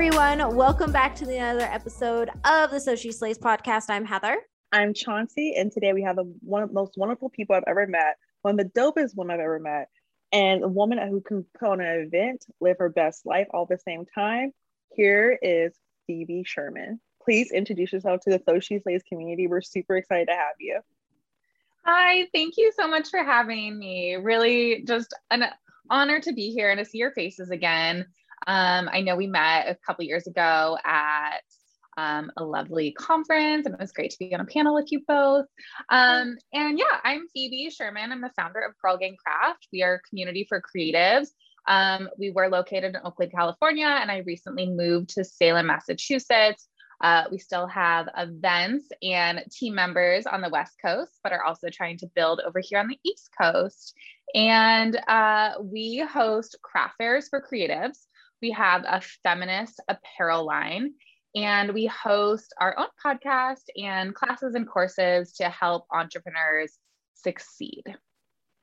everyone. Welcome back to another episode of the So She Slays podcast. I'm Heather. I'm Chauncey, and today we have the one of the most wonderful people I've ever met, one of the dopest women I've ever met, and a woman who can put on an event, live her best life all at the same time. Here is Phoebe Sherman. Please introduce yourself to the So She Slays community. We're super excited to have you. Hi, thank you so much for having me. Really just an honor to be here and to see your faces again. Um, I know we met a couple years ago at um, a lovely conference, and it was great to be on a panel with you both. Um, and yeah, I'm Phoebe Sherman. I'm the founder of Girl Gang Craft. We are a community for creatives. Um, we were located in Oakland, California, and I recently moved to Salem, Massachusetts. Uh, we still have events and team members on the West Coast, but are also trying to build over here on the East Coast. And uh, we host craft fairs for creatives. We have a feminist apparel line, and we host our own podcast and classes and courses to help entrepreneurs succeed.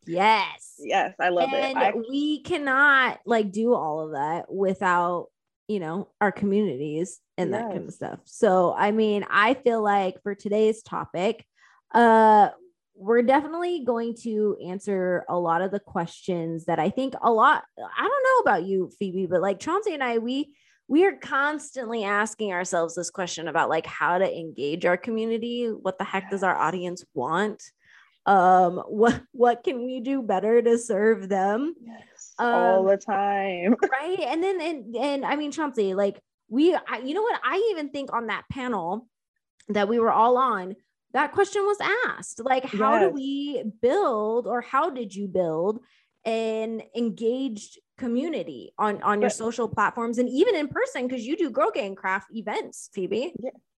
Yes. Yes, I love and it. I, we cannot like do all of that without, you know, our communities and that kind of stuff. So, I mean, I feel like for today's topic, uh we're definitely going to answer a lot of the questions that I think a lot I don't know about you Phoebe, but like Chauncey and I we we are constantly asking ourselves this question about like how to engage our community, what the heck does our audience want? Um what what can we do better to serve them? yes, all Um, the time. right and then and, and i mean chauncey like we I, you know what i even think on that panel that we were all on that question was asked like how do we build or how did you build an engaged community on on your But- social platforms and even in person because you do girl gang craft events phoebe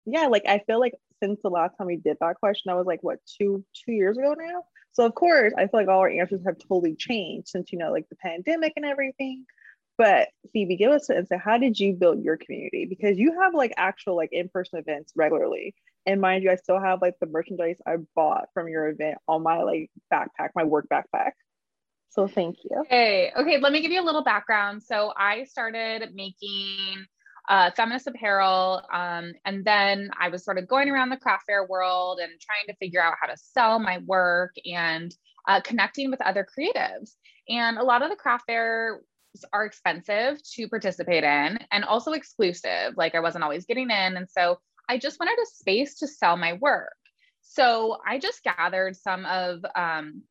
yeah, like I feel like since the last time we did that question, that was like what two two years ago now. So of course, I feel like all our answers have totally changed since you know like the pandemic and everything. But Phoebe, give us an insight. How did you build your community? Because you have like actual like in-person events regularly. And mind you, I still have like the merchandise I bought from your event on my like backpack, my work backpack. So thank you. Okay, okay, let me give you a little background. So I started making uh, feminist apparel, um, and then I was sort of going around the craft fair world and trying to figure out how to sell my work and uh, connecting with other creatives. And a lot of the craft fairs are expensive to participate in and also exclusive. Like I wasn't always getting in, and so I just wanted a space to sell my work. So I just gathered some of um,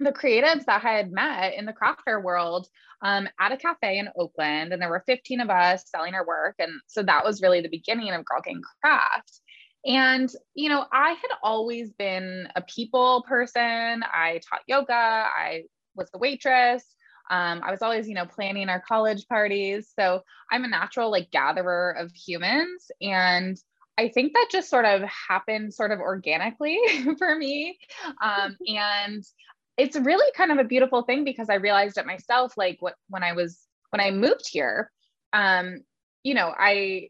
the creatives that I had met in the craft fair world um, at a cafe in Oakland, and there were 15 of us selling our work. And so that was really the beginning of Girl Gang Craft. And, you know, I had always been a people person. I taught yoga, I was a waitress. Um, I was always, you know, planning our college parties. So I'm a natural like gatherer of humans. And I think that just sort of happened sort of organically for me. Um, and it's really kind of a beautiful thing because I realized it myself, like what when I was when I moved here, um, you know, I,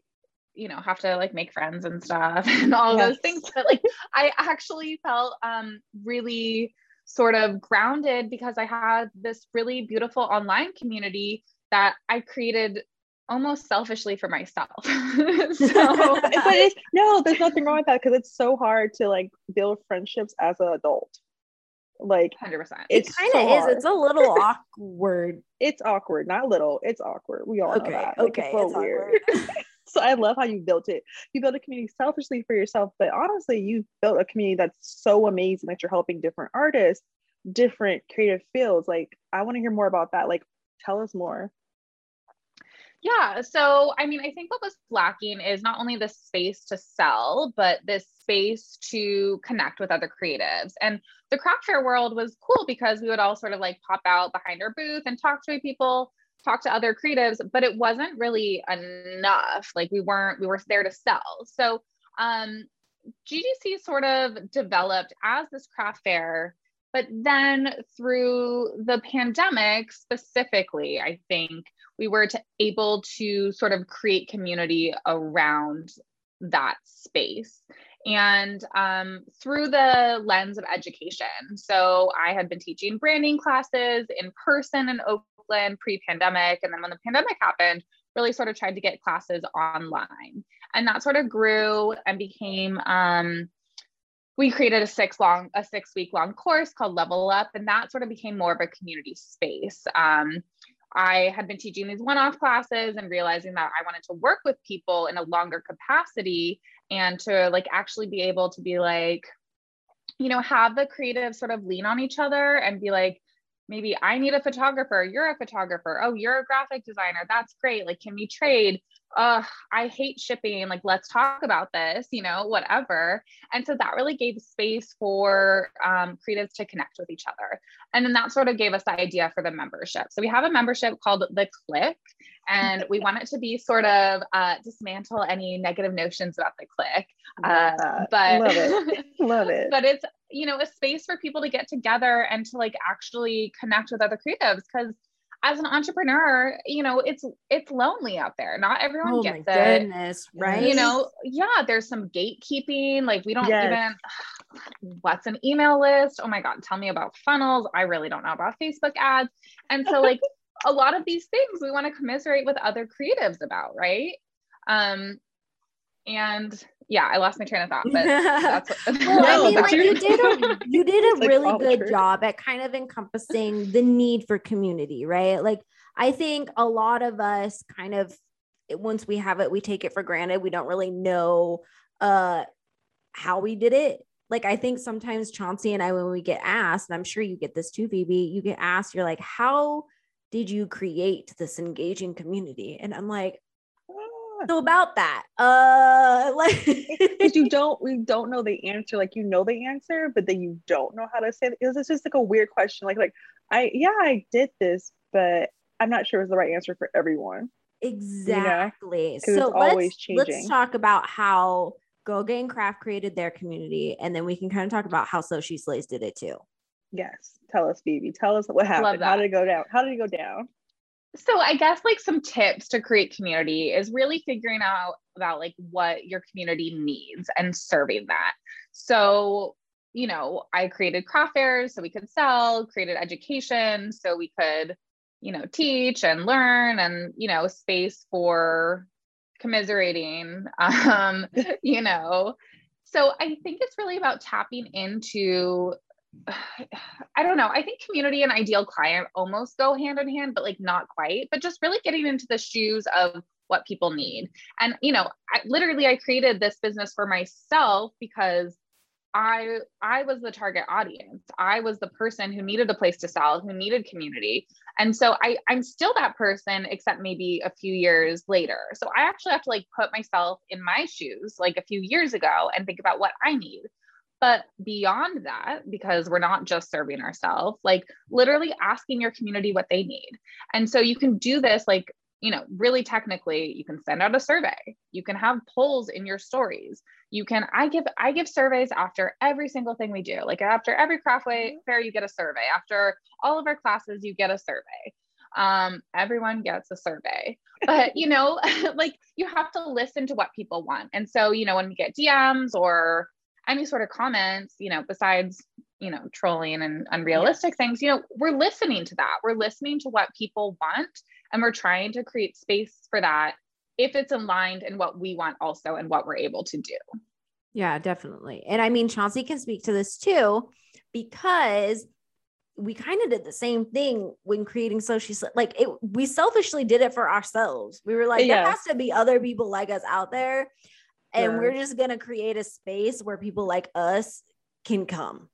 you know, have to like make friends and stuff and all those things. But like I actually felt um really sort of grounded because I had this really beautiful online community that I created almost selfishly for myself. so but no, there's nothing wrong with that because it's so hard to like build friendships as an adult. Like 100%. it It's kind of so is hard. it's a little awkward it's awkward, not little. It's awkward. We all know okay that. Like, okay it's so it's weird. so I love how you built it. You built a community selfishly for yourself, but honestly, you built a community that's so amazing that you're helping different artists, different creative fields. Like, I want to hear more about that. Like, tell us more. Yeah. So, I mean, I think what was lacking is not only the space to sell, but this space to connect with other creatives. And the craft fair world was cool because we would all sort of like pop out behind our booth and talk to people, talk to other creatives, but it wasn't really enough. Like we weren't, we were there to sell. So, um, GGC sort of developed as this craft fair but then through the pandemic specifically, I think we were to, able to sort of create community around that space. And um, through the lens of education. So I had been teaching branding classes in person in Oakland pre pandemic. And then when the pandemic happened, really sort of tried to get classes online. And that sort of grew and became um, we created a six long a six week long course called level up and that sort of became more of a community space um, i had been teaching these one-off classes and realizing that i wanted to work with people in a longer capacity and to like actually be able to be like you know have the creative sort of lean on each other and be like maybe I need a photographer, you're a photographer. Oh, you're a graphic designer. That's great. Like, can we trade? Uh, I hate shipping. Like, let's talk about this, you know, whatever. And so that really gave space for um, creatives to connect with each other. And then that sort of gave us the idea for the membership. So we have a membership called The Clique, and we want it to be sort of uh, dismantle any negative notions about The Clique. Uh, but love it. love it. But it's, you know, a space for people to get together and to like actually connect with other creatives because as an entrepreneur, you know, it's it's lonely out there. Not everyone oh gets my it. goodness, right? You know, yeah, there's some gatekeeping. Like we don't yes. even what's an email list? Oh my god, tell me about funnels. I really don't know about Facebook ads. And so like a lot of these things we want to commiserate with other creatives about, right? Um and yeah, I lost my train of thought, but that's what, well, I mean, like you did a you did a like really good true. job at kind of encompassing the need for community, right? Like I think a lot of us kind of once we have it, we take it for granted. We don't really know uh how we did it. Like I think sometimes Chauncey and I, when we get asked, and I'm sure you get this too, Phoebe, you get asked, you're like, how did you create this engaging community? And I'm like, so about that uh like because you don't we don't know the answer like you know the answer but then you don't know how to say it it's just like a weird question like like i yeah i did this but i'm not sure it's the right answer for everyone. Exactly you know? so let's, let's talk about how Girl Gang Craft created their community and then we can kind of talk about how so she slays did it too. Yes. Tell us phoebe. Tell us what happened. How did it go down? How did it go down so i guess like some tips to create community is really figuring out about like what your community needs and serving that. So you know i created craft fairs so we could sell created education so we could you know teach and learn and you know space for commiserating um you know. So i think it's really about tapping into I don't know. I think community and ideal client almost go hand in hand, but like not quite, but just really getting into the shoes of what people need. And, you know, I, literally I created this business for myself because I I was the target audience. I was the person who needed a place to sell, who needed community. And so I I'm still that person except maybe a few years later. So I actually have to like put myself in my shoes like a few years ago and think about what I need. But beyond that, because we're not just serving ourselves, like literally asking your community what they need. And so you can do this like, you know, really technically, you can send out a survey. You can have polls in your stories. You can, I give, I give surveys after every single thing we do. Like after every craftway mm-hmm. fair, you get a survey. After all of our classes, you get a survey um, everyone gets a survey but you know like you have to listen to what people want and so you know when we get dms or any sort of comments, you know, besides, you know, trolling and unrealistic yes. things, you know, we're listening to that. We're listening to what people want and we're trying to create space for that if it's aligned in what we want also and what we're able to do. Yeah, definitely. And I mean, Chauncey can speak to this too, because we kind of did the same thing when creating social like it we selfishly did it for ourselves we were like there has to be other people like us out there and we're just going to create a space where people like us can come.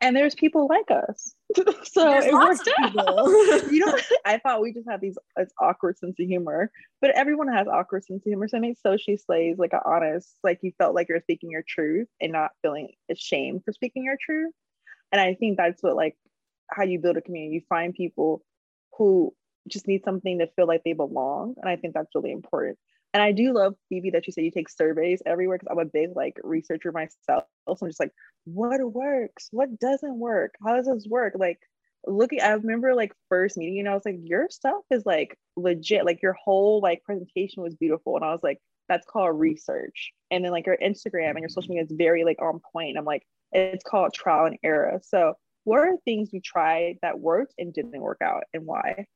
And there's people like us. So there's it worked out. you know i thought we just had these awkward sense of humor but everyone has awkward sense of humor so it makes so she slays like an honest like you felt like you're speaking your truth and not feeling ashamed for speaking your truth. And i think that's what like how you build a community. You find people who just need something to feel like they belong. And i think that's really important and I do love Phoebe that you said you take surveys everywhere because I'm a big like researcher myself. So I'm just like, what works? What doesn't work? How does this work? Like looking, I remember like first meeting, know, I was like, your stuff is like legit. Like your whole like presentation was beautiful. And I was like, that's called research. And then like your Instagram and your social media is very like on point. I'm like, it's called trial and error. So what are things you tried that worked and didn't work out and why?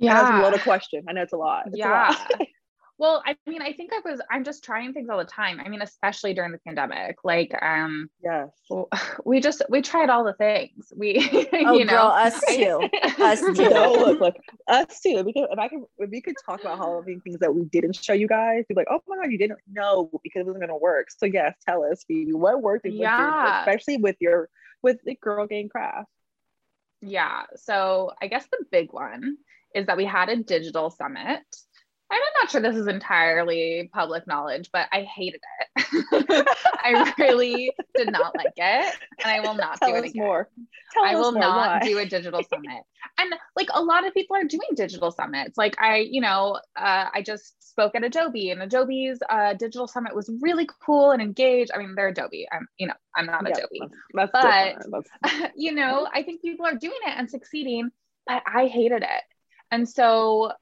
Yeah. That's a lot of question. I know it's a lot. It's yeah. A lot. Well, I mean, I think I was, I'm just trying things all the time. I mean, especially during the pandemic. Like, um, yes, we just, we tried all the things. We, oh, you know, girl, us too. us too. No, look, look, us too. Because if I could, if we could talk about Halloween things that we didn't show you guys, be like, oh my God, you didn't know because it wasn't going to work. So, yes, tell us, Phoebe, what worked, yeah. especially with your, with the girl gang craft. Yeah. So, I guess the big one is that we had a digital summit I'm not sure this is entirely public knowledge, but I hated it. I really did not like it, and I will not Tell do it again. More. Tell I will not Why? do a digital summit. and like a lot of people are doing digital summits. Like I, you know, uh, I just spoke at Adobe, and Adobe's uh, digital summit was really cool and engaged. I mean, they're Adobe. I'm, you know, I'm not yeah, Adobe, that's, that's but that's... you know, I think people are doing it and succeeding, but I hated it. And so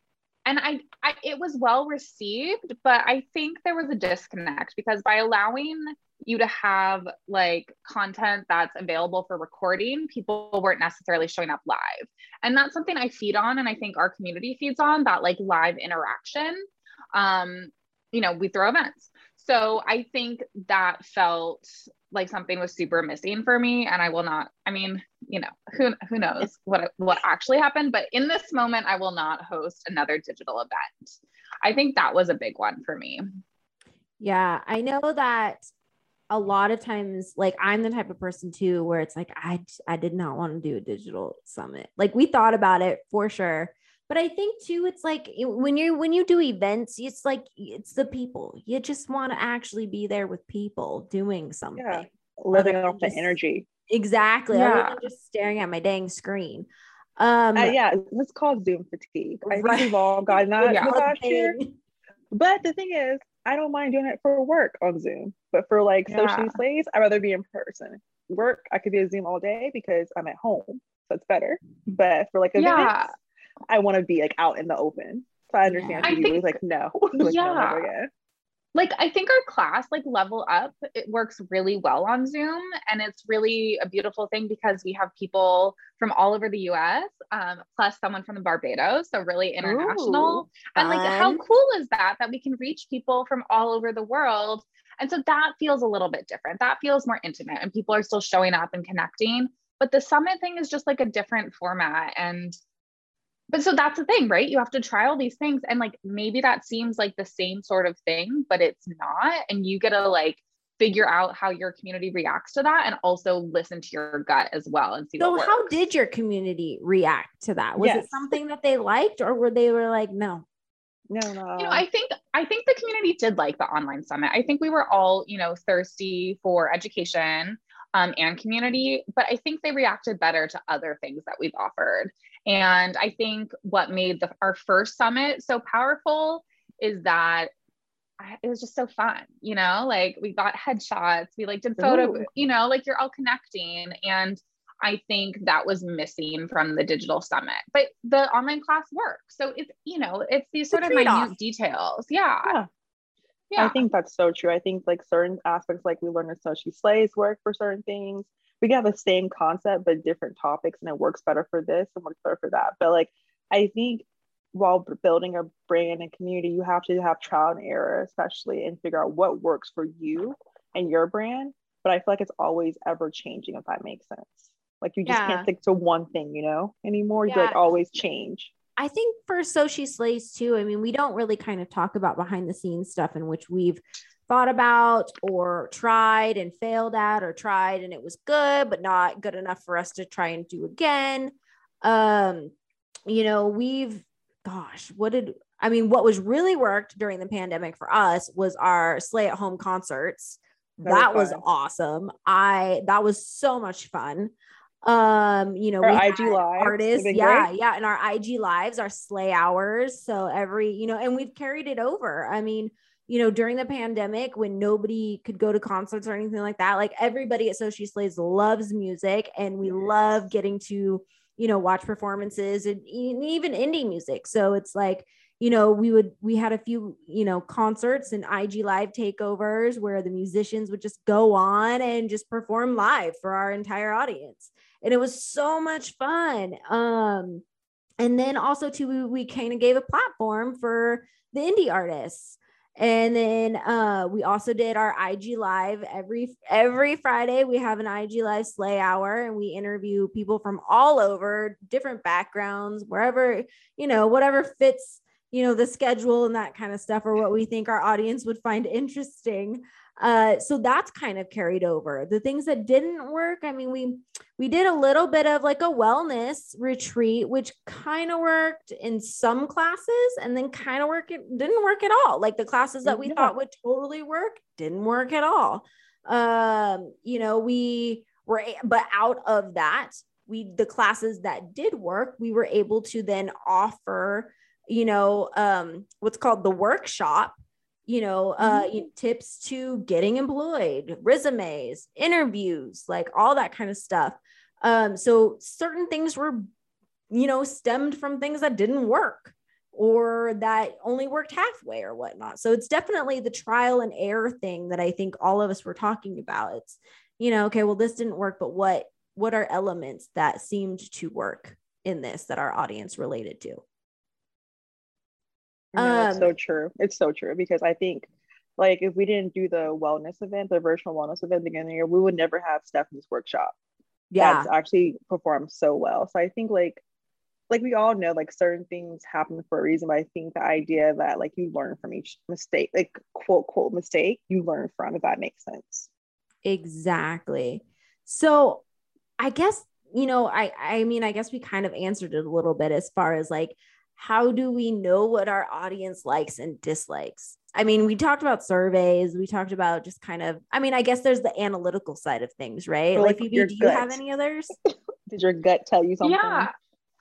and I, I it was well received but i think there was a disconnect because by allowing you to have like content that's available for recording people weren't necessarily showing up live. And that's something i feed on and i think our community feeds on that like live interaction. Um you know we throw events. So i think that felt like something was super missing for me and i will not i mean you know who who knows what what actually happened but in this moment i will not host another digital event. I think that was a big one for me. Yeah i know that a lot of times like i'm the type of person too where it's like i i did not want to do a digital summit. Like we thought about it for sure but i think too it's like when you when you do events it's like it's the people. You just want to actually be there with people doing something. Yeah. living off the energy. Exactly. Yeah. just staring at my dang screen. Um uh, yeah it's called zoom fatigue. I think we've all gotten that yeah. last year. but the thing is i don't mind doing it for work on zoom. But for like yeah. So She Slays i'd rather be in person. Work i could be a zoom all day because i'm at home so it's better. But for like a yeah I want to be like out in the open. So I understand. Yeah. I think, like no, like, yeah. No, like I think our class, like Level Up, it works really well on Zoom, and it's really a beautiful thing because we have people from all over the U.S. Um, plus someone from the Barbados, so really international. Ooh, and like, how cool is that that we can reach people from all over the world? And so that feels a little bit different. That feels more intimate, and people are still showing up and connecting. But the summit thing is just like a different format, and but so that's the thing, right? You have to try all these things. And like maybe that seems like the same sort of thing, but it's not. And you get to like figure out how your community reacts to that and also listen to your gut as well and see so how did your community react to that was yes. it something that they liked or were they were like no no no you know i think i think the community did like the online summit i think we were all you know thirsty for education um, and community but i think they reacted better to other things that we've offered and I think what made the, our first summit so powerful is that it was just so fun, you know, like we got headshots, we like did photo, Ooh. you know, like you're all connecting. And I think that was missing from the digital summit, but the online class works. So it's, you know, it's these sort of minute details. Yeah. yeah. Yeah. I think that's so true. I think like certain aspects, like we learned in So She Slays work for certain things we can have the same concept but different topics and it works better for this and works better for that but like i think while building a brand and community you have to have trial and error especially and figure out what works for you and your brand but i feel like it's always ever changing if that makes sense like you just yeah. can't stick to one thing you know anymore yeah. you like always change I think for So She Slays too, I mean, we don't really kind of talk about behind the scenes stuff in which we've thought about or tried and failed at or tried and it was good but not good enough for us to try and do again. Um you know we've gosh what did i mean what was really worked during the pandemic for us was our slay at home concerts. That was, was awesome. I that was so much fun um you know our ig lives artists yeah great. yeah and our ig lives our slay hours so every you know and we've carried it over i mean you know, during the pandemic when nobody could go to concerts or anything like that, like everybody at So She Slays loves music and we love getting to, you know, watch performances and even indie music. So it's like, you know, we would, we had a few, you know, concerts and IG live takeovers where the musicians would just go on and just perform live for our entire audience. And it was so much fun. Um, and then also too we, we kind of gave a platform for the indie artists and then uh, we also did our IG live every every Friday. We have an IG live slay hour, and we interview people from all over, different backgrounds, wherever you know, whatever fits you know the schedule and that kind of stuff, or what we think our audience would find interesting. Uh, so that's kind of carried over. The things that didn't work, I mean, we we did a little bit of like a wellness retreat, which kind of worked in some classes, and then kind of work it didn't work at all. Like the classes that we yeah. thought would totally work didn't work at all. Um, you know, we were, but out of that, we the classes that did work, we were able to then offer, you know, um, what's called the workshop you know, uh, mm-hmm. tips to getting employed, resumes, interviews, like all that kind of stuff. Um, so certain things were, you know, stemmed from things that didn't work or that only worked halfway or whatnot. So it's definitely the trial and error thing that I think all of us were talking about. It's, you know, okay, well, this didn't work, but what what are elements that seemed to work in this that our audience related to? No, um, so true. It's so true because I think like if we didn't do the wellness event, the virtual wellness event at the beginning of the year, we would never have Stephanie's workshop. Yeah. That's actually performed so well. So I think like like we all know like certain things happen for a reason, but I think the idea that like you learn from each mistake, like quote quote mistake, you learn from if that makes sense. Exactly. So I guess you know, I I mean, I guess we kind of answered it a little bit as far as like how do we know what our audience likes and dislikes? I mean, we talked about surveys, we talked about just kind of, I mean, I guess there's the analytical side of things, right? Or like, like Phoebe, do you have any others? Did your gut tell you something? Yeah.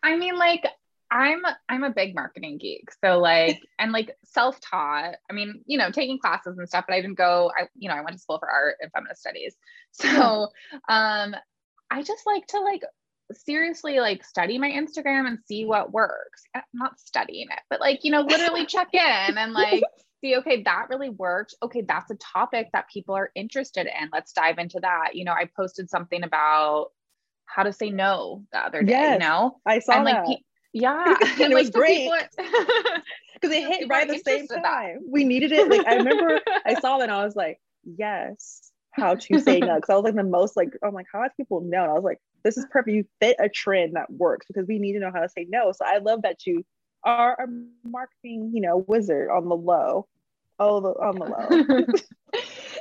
I mean, like, I'm I'm a big marketing geek. So like and like self-taught. I mean, you know, taking classes and stuff, but I didn't go, I, you know, I went to school for art and feminist studies. So um I just like to like seriously like study my Instagram and see what works. I'm not studying it, but like, you know, literally check in and like see, okay, that really worked. Okay, that's a topic that people are interested in. Let's dive into that. You know, I posted something about how to say no the other day, yes, you know? I saw and, like, that. yeah. and it was great. Because it hit right at the same time. We needed it. Like I remember I saw that and I was like, yes, how to say no. Cause I was like the most like, I'm like, how do people know? And I was like, this is perfect. You fit a trend that works because we need to know how to say no. So I love that you are a marketing, you know, wizard on the low. Oh, the, on the low.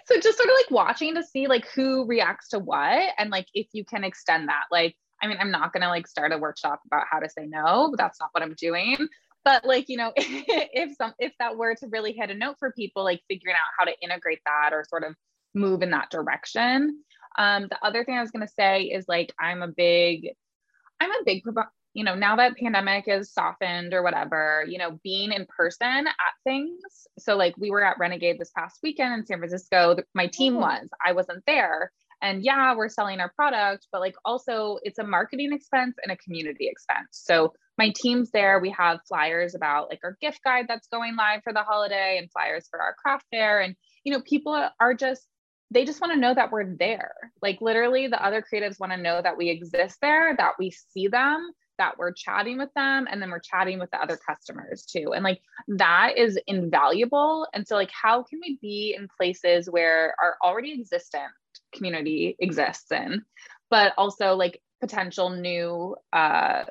so just sort of like watching to see like who reacts to what and like if you can extend that. Like, I mean, I'm not gonna like start a workshop about how to say no. That's not what I'm doing. But like, you know, if some if that were to really hit a note for people, like figuring out how to integrate that or sort of move in that direction um, the other thing I was going to say is like, I'm a big, I'm a big, you know, now that pandemic is softened or whatever, you know, being in person at things. So like we were at Renegade this past weekend in San Francisco. My team mm-hmm. was, I wasn't there. And yeah, we're selling our product, but like also it's a marketing expense and a community expense. So my team's there. We have flyers about like our gift guide that's going live for the holiday and flyers for our craft fair. And, you know, people are just they just want to know that we're there. Like literally, the other creatives want to know that we exist there, that we see them, that we're chatting with them, and then we're chatting with the other customers too. And like that is invaluable. And so, like, how can we be in places where our already existent community exists in, but also like potential new uh,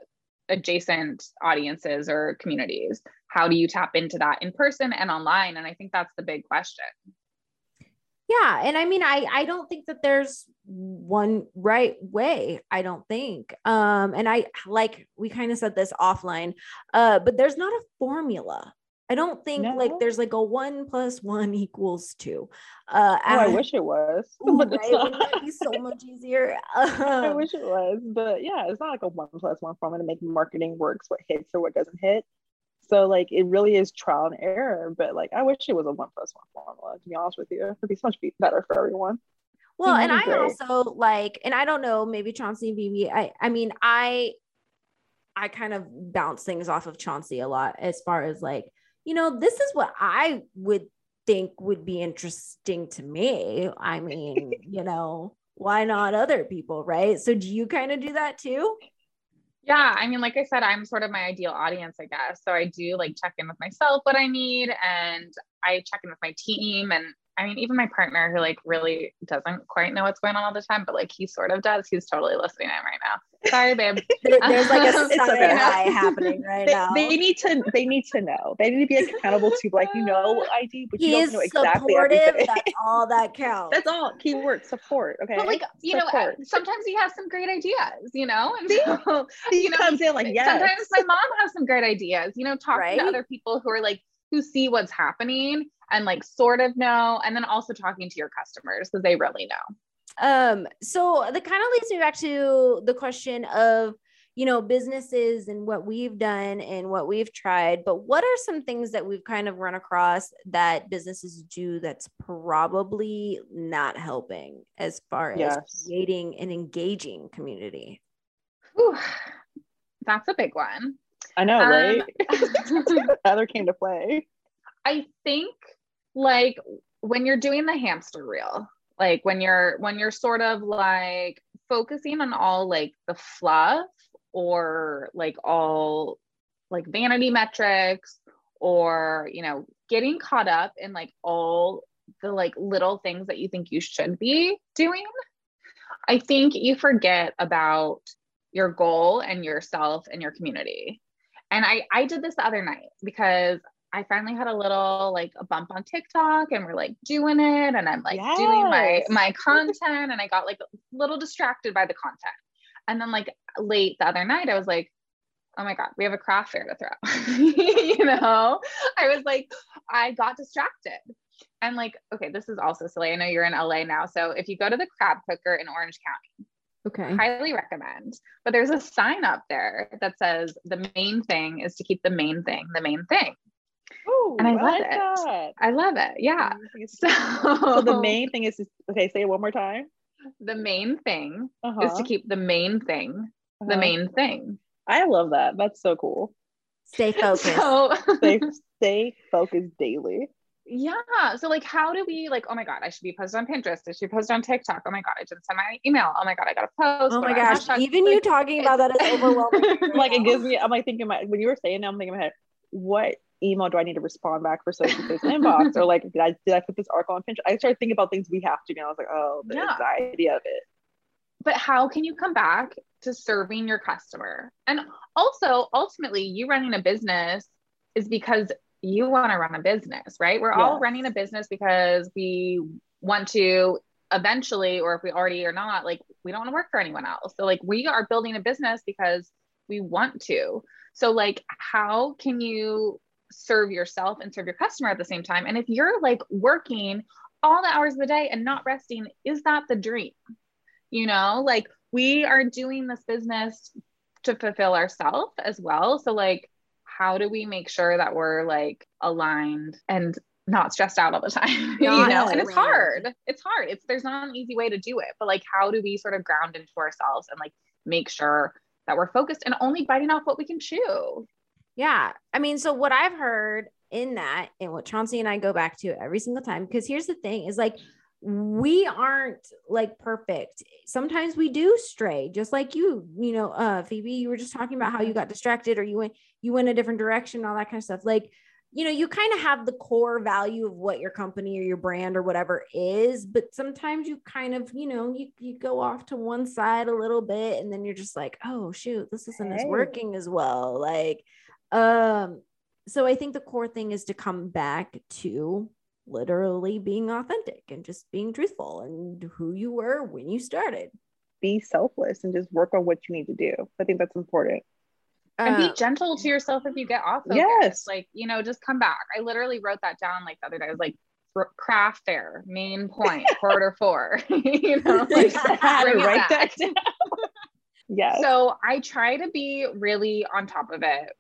adjacent audiences or communities? How do you tap into that in person and online? And I think that's the big question yeah and i mean i i don't think that there's one right way i don't think um and i like we kind of said this offline uh but there's not a formula I don't think no. like there's like a one plus one equals two. Uh, oh, I wish it was. But right? It be so much easier. I wish it was, but yeah, it's not like a one plus one formula to make marketing works. What hits or what doesn't hit. So like it really is trial and error. But like I wish it was a one plus one formula. To be honest with you, it'd be so much better for everyone. Well, and I also like, and I don't know, maybe Chauncey and Phoebe. I I mean, I I kind of bounce things off of Chauncey a lot as far as like, you know, this is what I would think would be interesting to me. I mean, you know, why not other people, right? So do you kind of do that too? Yeah, I mean, like I said, I'm sort of my ideal audience, I guess. So I do like check in with myself what I need and I check in with my team and I mean, even my partner who like really doesn't quite know what's going on all the time, but like he sort of does. He's totally listening in right now. Sorry, babe. There's like a It's side happening right They, now. they need to they need to know. They need to be accountable to like you know ID, but you he don't is know exactly supportive. everything. That's all that counts. That's all. Keyword support. Okay. But like, you know, sometimes you have some great ideas, you know? And See? so, he you know, comes in like yes. sometimes my mom has some great ideas, you know, talking Right? to other people who are like, who see what's happening and like sort of know, and then also talking to your customers because they really know. um so that kind of leads me back to the question of you know businesses and what we've done and what we've tried but what are some things that we've kind of run across that businesses do that's probably not helping as far as Yes. creating an engaging community Whew, that's a big one. I know, Um, right? Heather came to play. I think like when you're doing the hamster wheel, like when you're when you're sort of like focusing on all like the fluff or like all like vanity metrics or you know getting caught up in like all the like little things that you think you should be doing i think you forget about your goal and yourself and your community. And i i did this the other night because I finally had a little like a bump on TikTok and we're like doing it and I'm like doing my my content and I got like a little distracted by the content. And then like late the other night I was like, oh my God, we have a craft fair to throw. you know, I was like, I got distracted. And like, okay, this is also silly. I know you're in LA now. So if you go to the crab cooker in Orange County, okay highly recommend. But there's a sign up there that says the main thing is to keep the main thing the main thing. Oh, And I I love like it. that. I love it. Yeah. So, So, the main thing is okay. Say it one more time. the main thing Uh-huh. is to keep the main thing the uh-huh. main thing. I love that. That's so cool. stay focused So Stay stay focused daily. yeah. So like how do we like, oh my God, I should be posted on Pinterest. I should post on TikTok. Oh my God, I didn't send my email. Oh my God, I gotta post. oh my are gosh hashtags? even you talking about that is overwhelming like it gives me. I'm like thinking about when you were saying that. I'm thinking in my head, what email do I need to respond back for social space inbox or like did I did I put this article on Pinterest? I started thinking about things we have to do. And I was like, oh, the Yeah. anxiety of it. but how can you come back to serving your customer? And also, ultimately, you running a business is because you want to run a business, right? We're all running a business because we want to eventually, or if we already are not, like we don't want to work for anyone else. So, like, we are building a business because we want to. So, like, how can you serve yourself and serve your customer at the same time? And if you're like working all the hours of the day and not resting, is that the dream? you know like we are doing this business to fulfill ourselves as well. So like how do we make sure that we're like aligned and not stressed out all the time? You know and it's hard. It's hard. It's there's not an easy way to do it. But like how do we sort of ground into ourselves and like make sure that we're focused and only biting off what we can chew Yeah. I mean, so what I've heard in that and what Chauncey and I go back to every single time, because here's the thing is like, we aren't like perfect. Sometimes we do stray, just like you, you know, uh, Phoebe, you were just talking about how you got distracted or you went, you went a different direction, all that kind of stuff. Like, you know, you kind of have the core value of what your company or your brand or whatever is, but sometimes you kind of, you know, you, you go off to one side a little bit and then you're just like, oh shoot, this isn't as working as well. Like, um, so I think the core thing is to come back to literally being authentic and just being truthful and who you were when you started. Be selfless and just work on what you need to do. I think that's important. and be gentle to yourself if you get off focus. Yes. Like, you know, just come back. I literally wrote that down like the other day. I was like, craft fair, main point, quarter four. you know, like, I had to write back. that down. Yes. So I try to be really on top of it.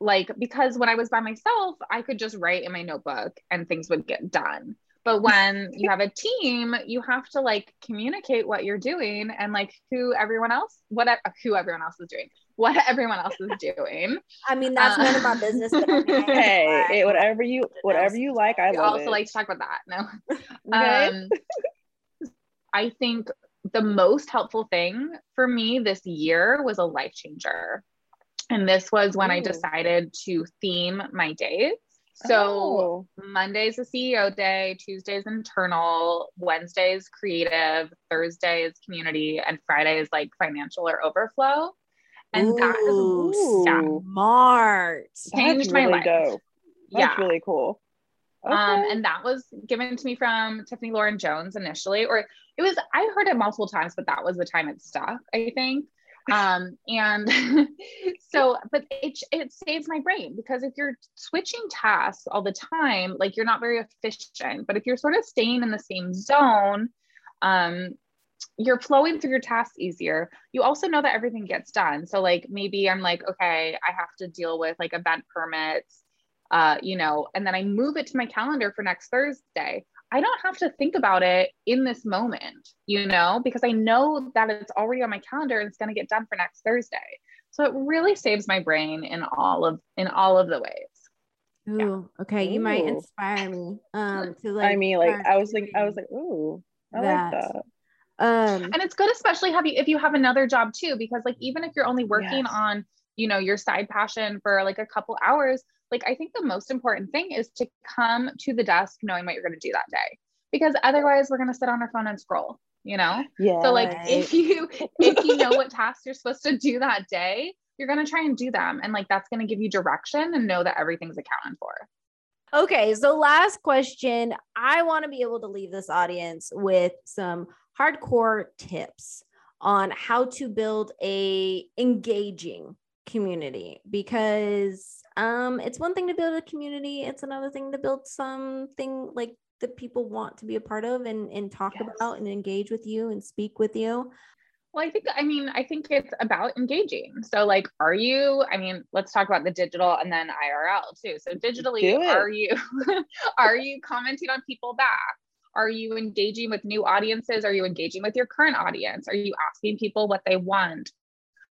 Like, because when I was by myself, I could just write in my notebook and things would get done. But when you have a team, you have to like communicate what you're doing and like who everyone else, what who everyone else is doing, what everyone else is doing. I mean, that's Uh, none of my business. But I hey, it, whatever you whatever you like, I I love also it. like to talk about that. No. Okay? Um, I think the most helpful thing for me this year was a life changer. And this was when Ooh. I decided to theme my days. So oh. Monday's a CEO day, Tuesday's internal, Wednesday's creative, Thursday is community, and Friday is like financial or overflow. And Ooh, that is yeah, smart. Changed my life. Dope. That's yeah. really cool. Um, okay. Um, and that was given to me from Tiffany Lauren Jones initially, or it was, I heard it multiple times, but that was the time it stuck, I think. Um, and so, but it, it saves my brain because if you're switching tasks all the time, like you're not very efficient, but if you're sort of staying in the same zone, um, you're flowing through your tasks easier. You also know that everything gets done. So like maybe I'm like, okay, I have to deal with like event permits uh, you know, and then I move it to my calendar for next Thursday. I don't have to think about it in this moment, you know, because I know that it's already on my calendar and it's going to get done for next Thursday. So it really saves my brain in all of in all of the ways. Ooh, yeah. okay. You might inspire me. Um, to like. I mean, like I was like, I was like, ooh, I that. like that. Um, and it's good, especially have you if you have another job too, because like even if you're only working yes. on you know your side passion for like a couple hours, like I think the most important thing is to come to the desk knowing what you're going to do that day because otherwise we're going to sit on our phone and scroll you know? Yeah so like if you if you know what tasks you're supposed to do that day you're going to try and do them and like that's going to give you direction and know that everything's accounted for. Okay so last question. I want to be able to leave this audience with some hardcore tips on how to build a engaging community because um it's one thing to build a community it's another thing to build something like that people want to be a part of and and talk yes. about and engage with you and speak with you. Well i think i mean i think it's about engaging. So like are you i mean let's talk about the digital and then irl too. So digitally are you are you commenting on people back? Are you engaging with new audiences? Are you engaging with your current audience? Are you asking people what they want?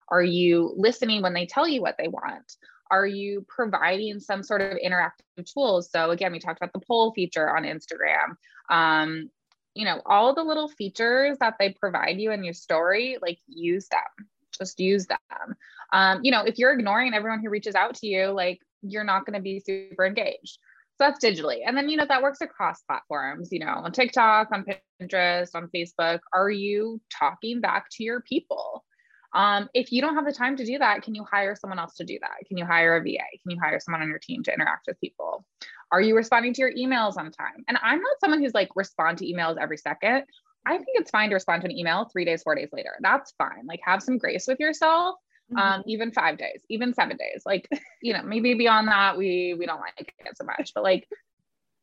Are you listening when they tell you what they want? Are you providing some sort of interactive tools? So again, we talked about the poll feature on Instagram. Um, you know, all the little features that they provide you in your story, like use them. Just use them. Um, you know, if you're ignoring everyone who reaches out to you, like you're not going to be super engaged. So that's digitally. And then, you know, that works across platforms, you know, on TikTok, on Pinterest, on Facebook. Are you talking back to your people? Um, if you don't have the time to do that, can you hire someone else to do that? Can you hire a VA? Can you hire someone on your team to interact with people? Are you responding to your emails on time? And I'm not someone who's like respond to emails every second. I think it's fine to respond to an email three days, four days later. That's fine. Like have some grace with yourself. Um, mm-hmm. Um, even five days, even seven days. Like, you know, maybe beyond that, we we don't like it so much. But like,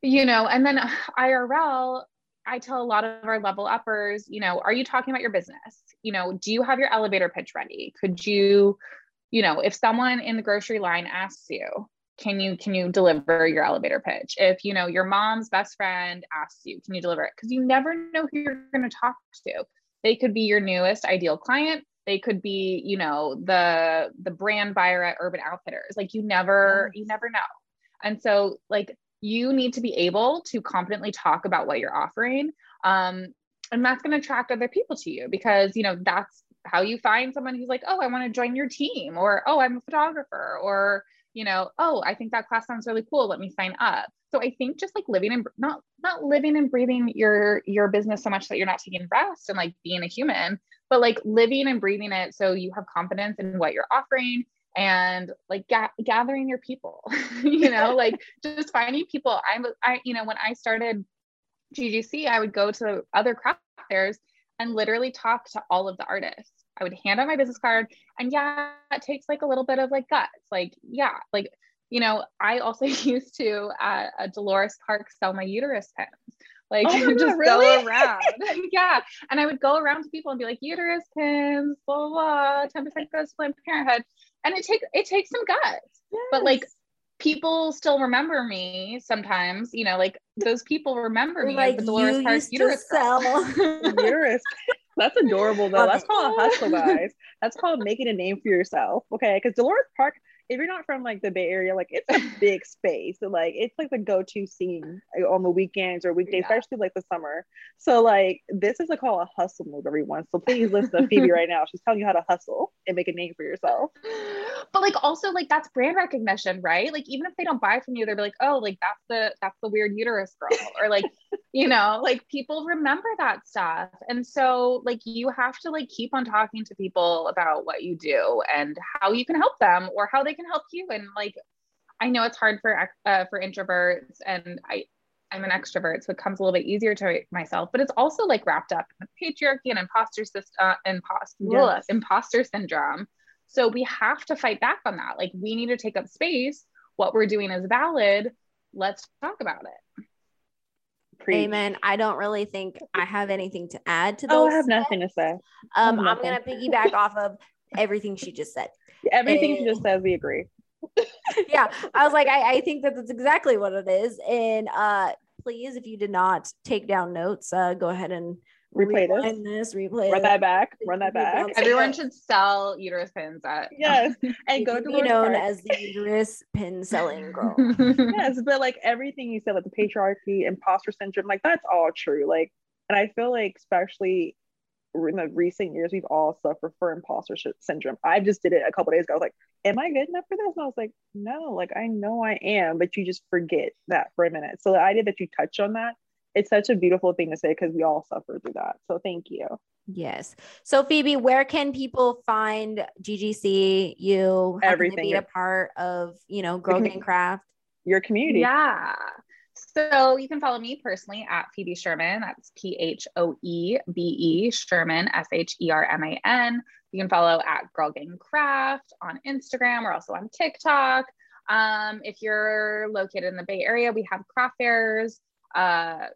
you know, and then IRL, I tell a lot of our level uppers, you know, are you talking about your business? You know, do you have your elevator pitch ready? Could you, you know, if someone in the grocery line asks you, can you can you deliver your elevator pitch? If you know your mom's best friend asks you, can you deliver it? Because you never know who you're going to talk to. They could be your newest ideal client. They could be, you know, the the brand buyer at Urban Outfitters. Like you never you never know. And so like you need to be able to confidently talk about what you're offering. Um, and that's going to attract other people to you because, you know, that's how you find someone who's like, oh, I want to join your team, or oh, I'm a photographer, or you know, oh, I think that class sounds really cool. Let me sign up. So I think just like living and not not living and breathing your your business so much that you're not taking rest and like being a human, but like living and breathing it so you have confidence in what you're offering and like ga- gathering your people you know like just finding people i'm i you know when i started ggc i would go to other craft fairs and literally talk to all of the artists i would hand out my business card and yeah it takes like a little bit of like guts like yeah like you know i also used to at a dolores park sell my uterus pins like oh, just really? go around. yeah. And I would go around to people and be like, uterus pins, blah, blah, blah, 10% goes to Planned Parenthood and it takes it takes some guts. Yes. but like people still remember me sometimes you know like those people remember me like the Dolores Park uterus sell. Uterus that's adorable though. That's called a hustle guys. That's called making a name for yourself okay? Because Dolores Park if you're not from like the Bay Area, like it's a big space. So like it's like the go-to scene on the weekends or weekdays, yeah. especially like the summer. So like this is a call a hustle move, everyone. So please listen to Phoebe right now. She's telling you how to hustle and make a name for yourself. But like also like that's brand recognition, right? Like even if they don't buy from you, they'll be like, oh, like that's the that's the weird uterus girl, or like you know, like people remember that stuff. And so like you have to like keep on talking to people about what you do and how you can help them or how they can help you. And like I know it's hard for uh, for introverts and I I'm an extrovert, so it comes a little bit easier to myself, but it's also like wrapped up in patriarchy and imposter system, uh, imposter, yes. imposter syndrome. So we have to fight back on that. Like we need to take up space. What we're doing is valid. Let's talk about it. Preach. Amen. I don't really think I have anything to add to those. Oh, I have nothing to say. Um, I'm gonna piggyback off of everything she just said. Everything and, she just said, we agree. yeah, I was like, I, I think that that's exactly what it is. And uh, please, if you did not take down notes, uh, go ahead and replay this. this, replay run that back, run that back. Everyone should sell uterus pins at yes, and go to be known as the uterus pin selling girl. yes, but like everything you said, like the patriarchy, imposter syndrome, like that's all true. Like, and I feel like especially in the recent years, we've all suffered for imposter syndrome. I just did it a couple days ago. I was like, "Am I good enough for this?" And I was like, "No, like I know I am," but you just forget that for a minute. So the idea that you touch on that it's such a beautiful thing to say because we all suffer through that. So thank you. Yes. So Phoebe, where can people find GGC? You everything be a part of, you know, Girl Gang Craft. Your community. Yeah. So you can follow me personally at Phoebe Sherman. That's P H O E B E Sherman S H E R M A N. You can follow at Girl Gang Craft on Instagram. We're also on TikTok. Um, if you're located in the Bay Area, we have craft fairs. Uh,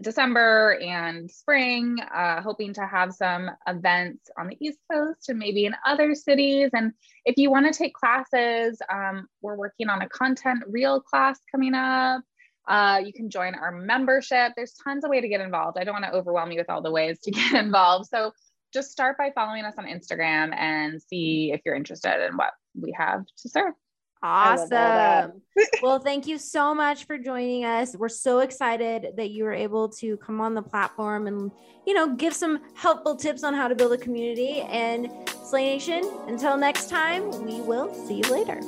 December and spring, uh, hoping to have some events on the East Coast and maybe in other cities. And if you want to take classes, um, we're working on a content reel class coming up. Uh, you can join our membership. There's tons of way to get involved. I don't want to overwhelm you with all the ways to get involved. So just start by following us on Instagram and see if you're interested in what we have to serve. Awesome. well, thank you so much for joining us. We're so excited that you were able to come on the platform and, you know, give some helpful tips on how to build a community. And Slay Nation, until next time, we will see you later.